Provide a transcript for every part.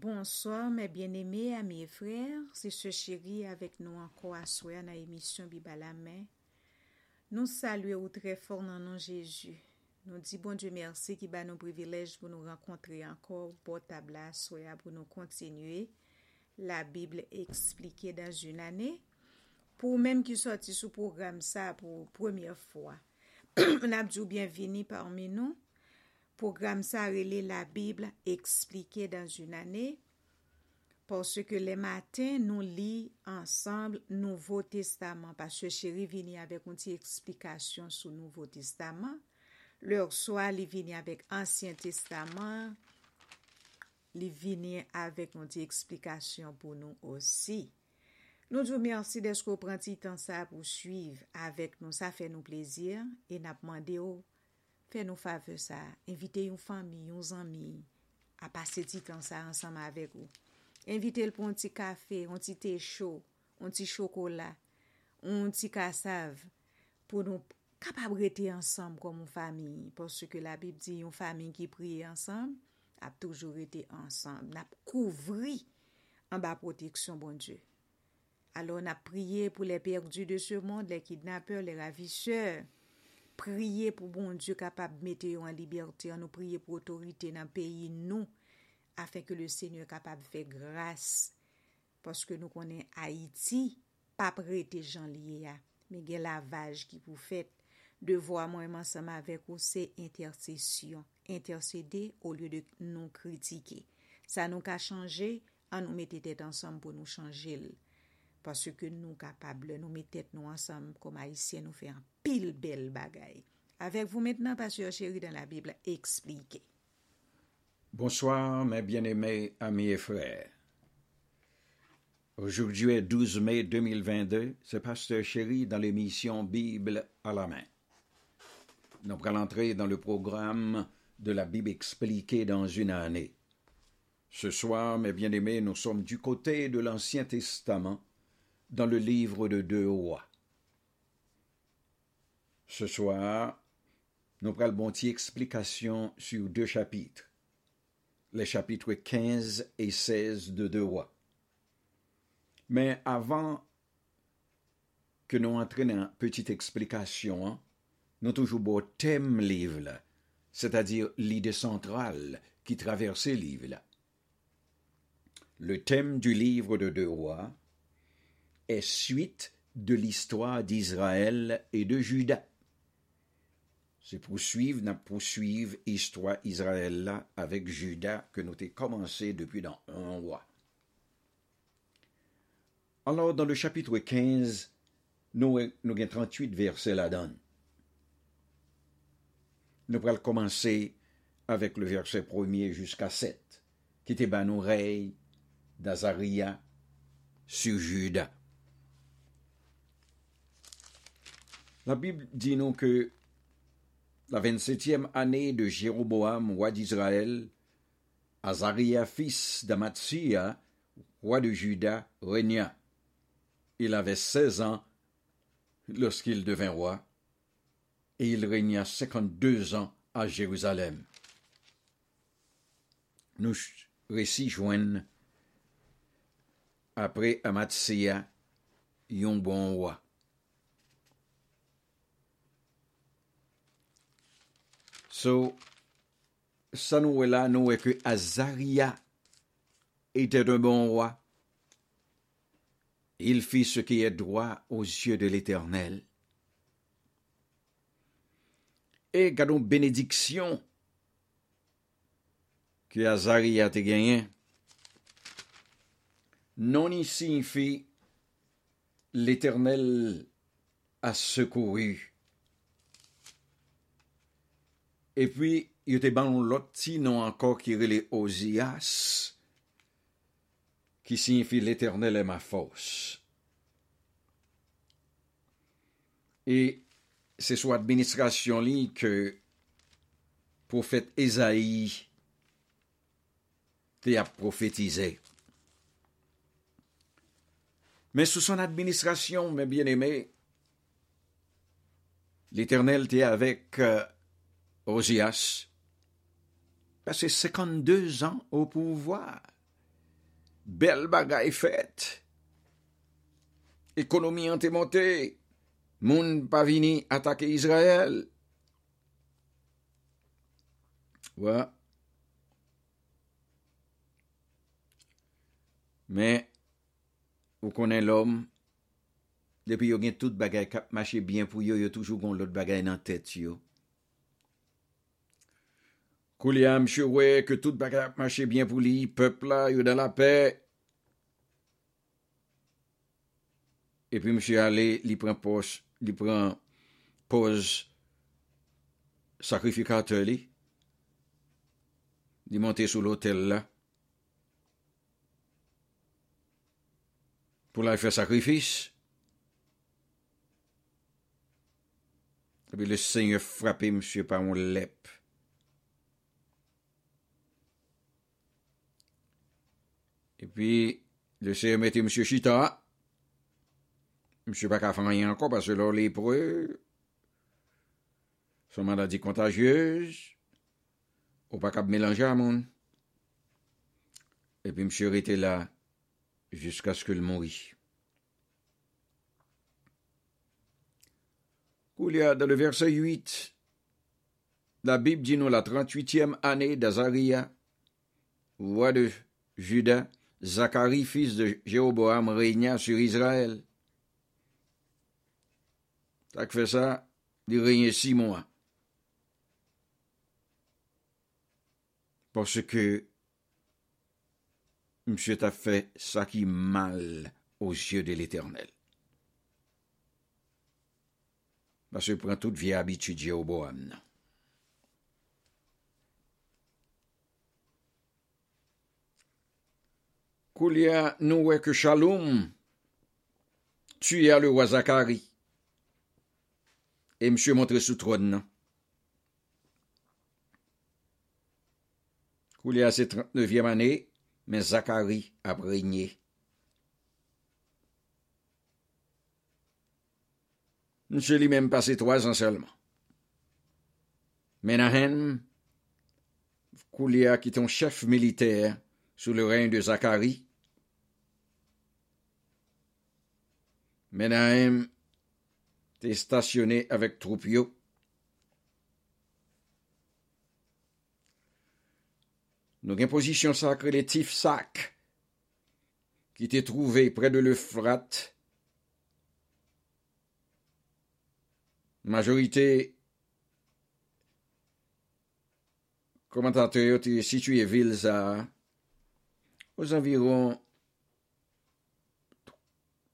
Bonsoir mes bien-aimés, amis et frères, c'est ce chéri avec nous encore à soir dans l'émission Bibalamen. Nous saluons très fort dans nom Jésus. Nous disons bon Dieu merci qui bat nos privilèges pour nous rencontrer encore pour tabla soir pour nous continuer. La Bible expliquée dans une année pour même qui sorti sous programme ça pour première fois. Nous avons bienvenue parmi nous. Program sa rele la Bibla eksplike dan joun ane, porske le matin nou li ansamble Nouvo Testaman, paswe cheri vini avek un ti eksplikasyon sou Nouvo Testaman, lor soa li vini avek Ansyen Testaman, li vini avek un ti eksplikasyon pou nou osi. Nou djou mersi desko pranti tan sa pou suiv avek nou, sa fe nou plezir, e napman de ou Fè nou fave sa, invite yon fami, yon zami, a pase ti tan sa ansama avek ou. Invite l pou yon ti kafe, yon ti te chou, yon ti chokola, yon ti kasav, pou nou kapab rete ansam kon moun fami. Porske la bib di yon fami ki priye ansam, ap toujou rete ansam. Nap kouvri an ba proteksyon bon Diyo. Alo nap priye pou le perdu de se moun, le kidnapper, le ravisseur, priye pou bon Diyo kapab mette yo an liberté, an nou priye pou otorite nan peyi nou, afen ke le Seigneur kapab fe grase, paske nou konen Haiti, pa prete jan liye ya, men gen lavaj ki pou fet, devwa mwen mansama avek ou se intersesyon, intersede ou liye de nou kritike. Sa nou ka chanje, an nou mette tet ansam pou nou chanje l. paske nou kapab le, nou mette tet nou ansam, kom Haitien nou fe an pile belle bagaille. Avec vous maintenant, Pasteur Chéri, dans la Bible expliquée. Bonsoir, mes bien-aimés amis et frères. Aujourd'hui est 12 mai 2022, c'est Pasteur Chéri dans l'émission Bible à la main. Nous allons entrer dans le programme de la Bible expliquée dans une année. Ce soir, mes bien-aimés, nous sommes du côté de l'Ancien Testament, dans le livre de Deux Rois. Ce soir, nous prenons bon explication sur deux chapitres, les chapitres 15 et 16 de Deux Rois. Mais avant que nous entrions dans une petite explication, hein, nous toujours beau thème livre, c'est-à-dire l'idée centrale qui traverse le livre. Le thème du livre de Deux Rois suite de l'histoire d'Israël et de Juda. C'est poursuivre, n'a poursuivre histoire Israël avec Judas que nous avons commencé depuis dans un roi. Alors, dans le chapitre 15, nous, avons 38 versets là-dedans. Nous allons commencer avec le verset 1 jusqu'à 7, qui était ban oreille d'Azaria sur Judas. La Bible dit nous que la vingt-septième année de Jéroboam, roi d'Israël, Azaria, fils d'Amatsia, roi de Juda, régna. Il avait seize ans lorsqu'il devint roi, et il régna cinquante-deux ans à Jérusalem. Nous récits joignent après Amatsia, un bon roi. So, ça nous est là, nous est que Azaria était un bon roi. Il fit ce qui est droit aux yeux de l'Éternel. Et gardons bénédiction que Azaria a gagné. Non y signifie l'Éternel a secouru. Et puis, il y a l'autre petit nom encore qui relait Osias, qui signifie l'éternel est ma force. Et c'est sous administration là que prophète Esaïe a prophétisé. Mais sous son administration, mes bien-aimés, l'Éternel était avec euh, Ozias passé 52 ans au pouvoir. Bel bagay fèt. Ekonomi an te monte. Moun pa vini atake Israel. Ouè. Ouais. Men, ou konen l'om, depi yo gen tout bagay kap mache bien pou yo, yo toujou gon lot bagay nan tèt yo. Kou li am chouwe ke tout baka ap mache bien pou li, pepla yo dan la pe. E pi msye ale li pren pos, li pren pos sakrifikate li. Li monte sou l'hotel la. Pou la fè sakrifis. E pi le seigne frape msye par moun lep. Epi le seigne mette msye chita. Msye pa ka fanyan anko, pa se lor le preu. Son maladi kontajyez. Ou pa ka mélanger moun. Epi msye rete la jusqu'à ce que le mourit. Koulia, dans le verset 8, la Bible dit nous la 38e année d'Azaria, roi de Juda, Zacharie, fils de Jéroboam, régna sur Israël. Ça fait ça, il régnait six mois. Parce que Monsieur t'a fait ça qui mal aux yeux de l'Éternel. Parce que prend toute vieille habitude Jéroboam. Koulia nous que Shalom tuya le roi Zacharie et monsieur montré sous trône. Koulia c'est 39e année men Zacharie ap regne. Nse li men pase 3 an selman. Menahem, Koulia ki ton chef militer sou le reyn de Zacharie. Menahem te stasyone avek troupyo. Nou gen posisyon sakre le tif sak ki te trouve pre de l'Eufrat. Majorite komentate yo te situye vilza ouz anviron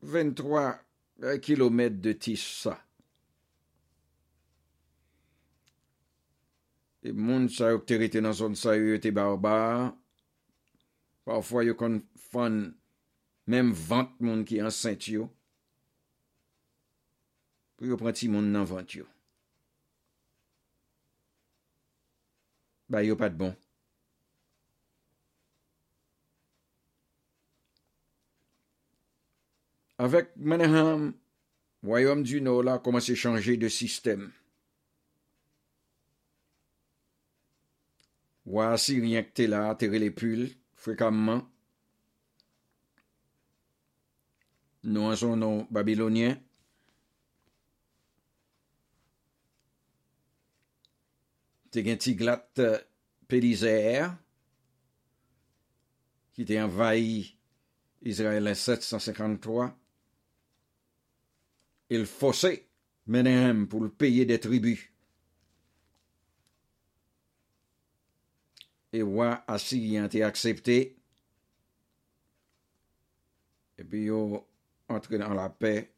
23 kilometre de Tissa. E moun sa yo te rete nan son sa yo te barbar, parfwa yo kon fan menm vant moun ki ansent yo, pou yo pranti moun nan vant yo. Ba yo pat bon. Avèk Manaham, Woyom du Nou la komanse chanje de sistem. Wa Asirien kte la atere le pul frekamman. Nou an son nou Babilonien. Te gen Tiglat Pelizer ki te envayi Israel en 753. Il forçait Menem pour le payer des tribus. et roi assyrien été accepté. Et puis, ils entré dans la paix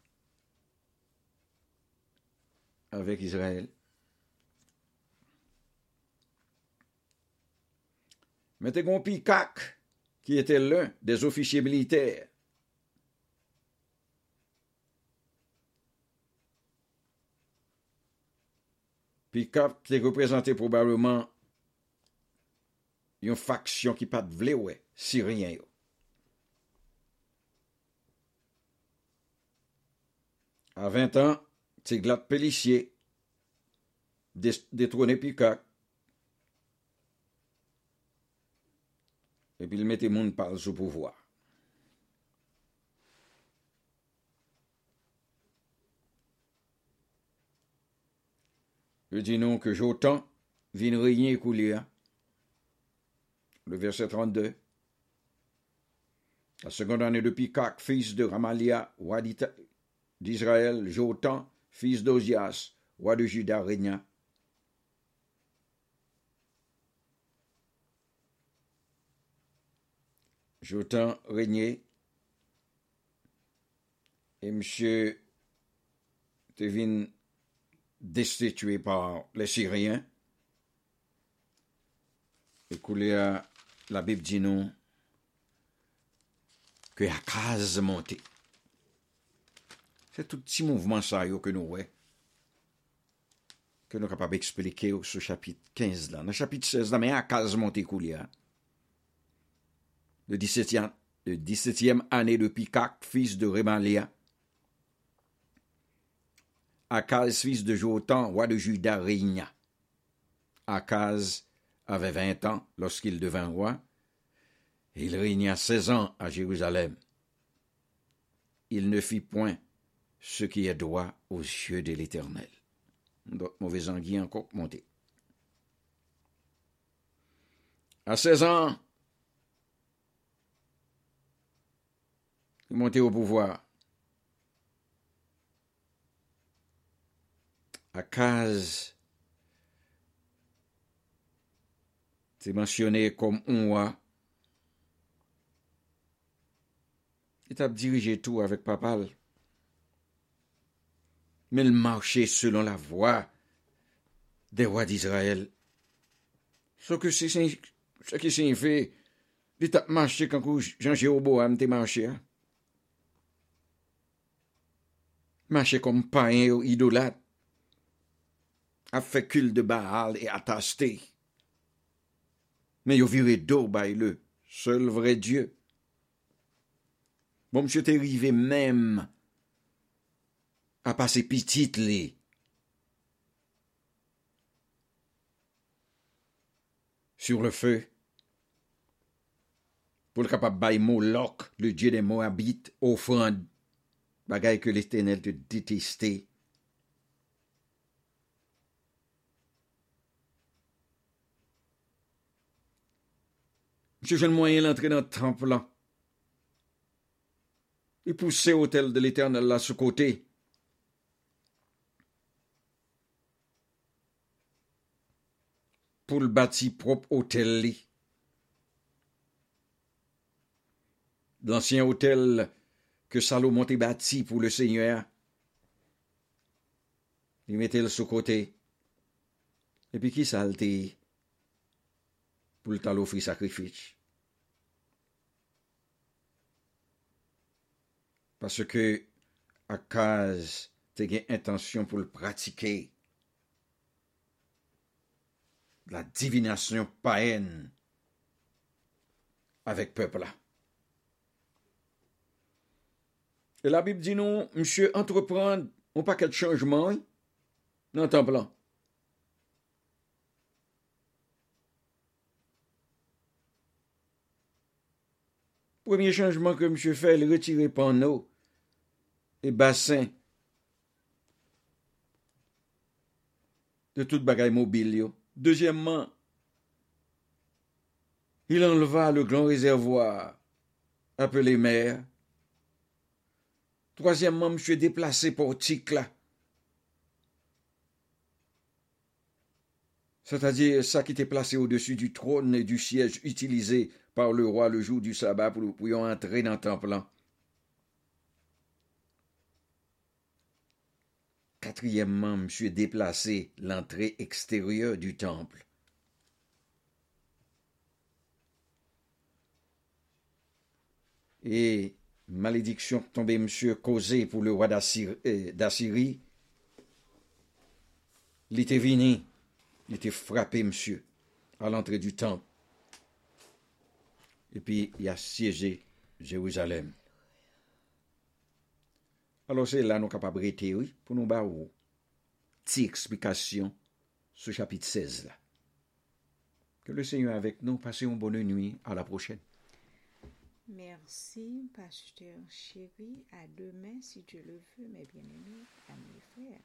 avec Israël. Mais t'es qui était l'un des officiers militaires. Pi kap te reprezentè probableman yon faksyon ki pat vle wè, si riyen yo. A 20 an, te glat Pelisye detrone Pikak. Epi l mette moun pal sou pouvoar. Je dis non que Jotan vient régner Koulia. Le verset 32. La seconde année de Picak, fils de Ramalia, roi d'Israël, Jotan, fils d'Ozias, roi de Juda, régna. Jotan régnait et monsieur devine destitué par les Syriens. Et à la Bible dit nous que Akaz monté. C'est tout petit mouvement ça que nous voyons. Que nous sommes capables d'expliquer au chapitre 15 là. Dans le chapitre 16 là, mais Akaz monté. Le 17e, le 17e année de Picak, fils de Remalia Akaz, fils de Jotan, roi de Juda, régna. Akaz avait vingt ans lorsqu'il devint roi. Il régna seize ans à Jérusalem. Il ne fit point ce qui est droit aux yeux de l'Éternel. Mauvais anguille encore monté. À seize ans, il montait au pouvoir. Akaz te mensyonè kom onwa. Et ap dirije tou avèk papal. Men l'marche selon la vwa de wad Israel. So ke se sin fè, li tap marche kankou Jean Jéroboam te marche. Marche kom paen ou idolat. A fait de Baal et attesté. Mais yo viré d'eau by le seul vrai Dieu. Bon, monsieur t'es arrivé même à passer petite les sur le feu pour le capable bail Moloch, le dieu des Moabites, offrande, bagaille que l'Éternel te détestait. Monsieur, le moyen d'entrer dans le temple là. Et pousser l'hôtel de l'éternel là ce côté. Pour le bâtir propre hôtel. L'ancien hôtel que Salomon a bâti pour le Seigneur. Il mettait le ce côté. Et puis qui ça pour le offrir sacrifice. Parce que Akaz te gen intention pour le pratiquer. La divination païenne avec peuple. Et la Bible dit non, monsieur, entreprendre un paquet de changements dans le temple Premier changement que monsieur fait, il retirer panneau et bassin de toute bagaille mobile. Deuxièmement, il enleva le grand réservoir appelé mer. Troisièmement, monsieur déplacé portique là. C'est-à-dire ça qui était placé au-dessus du trône et du siège utilisé par le roi le jour du sabbat pour nous entrer dans le temple. Quatrièmement, monsieur déplacé l'entrée extérieure du temple. Et malédiction tombée, monsieur, causée pour le roi euh, d'Assyrie. Il était venu, il était frappé, monsieur, à l'entrée du temple. Et puis, il a siégé Jérusalem. Alors c'est là nous capables de oui, pour nous une petite explication ce chapitre 16 là. Que le Seigneur avec nous, passez une bonne nuit, à la prochaine. Merci, pasteur chéri. À demain, si Dieu le veut, mes bien-aimés, mes frères.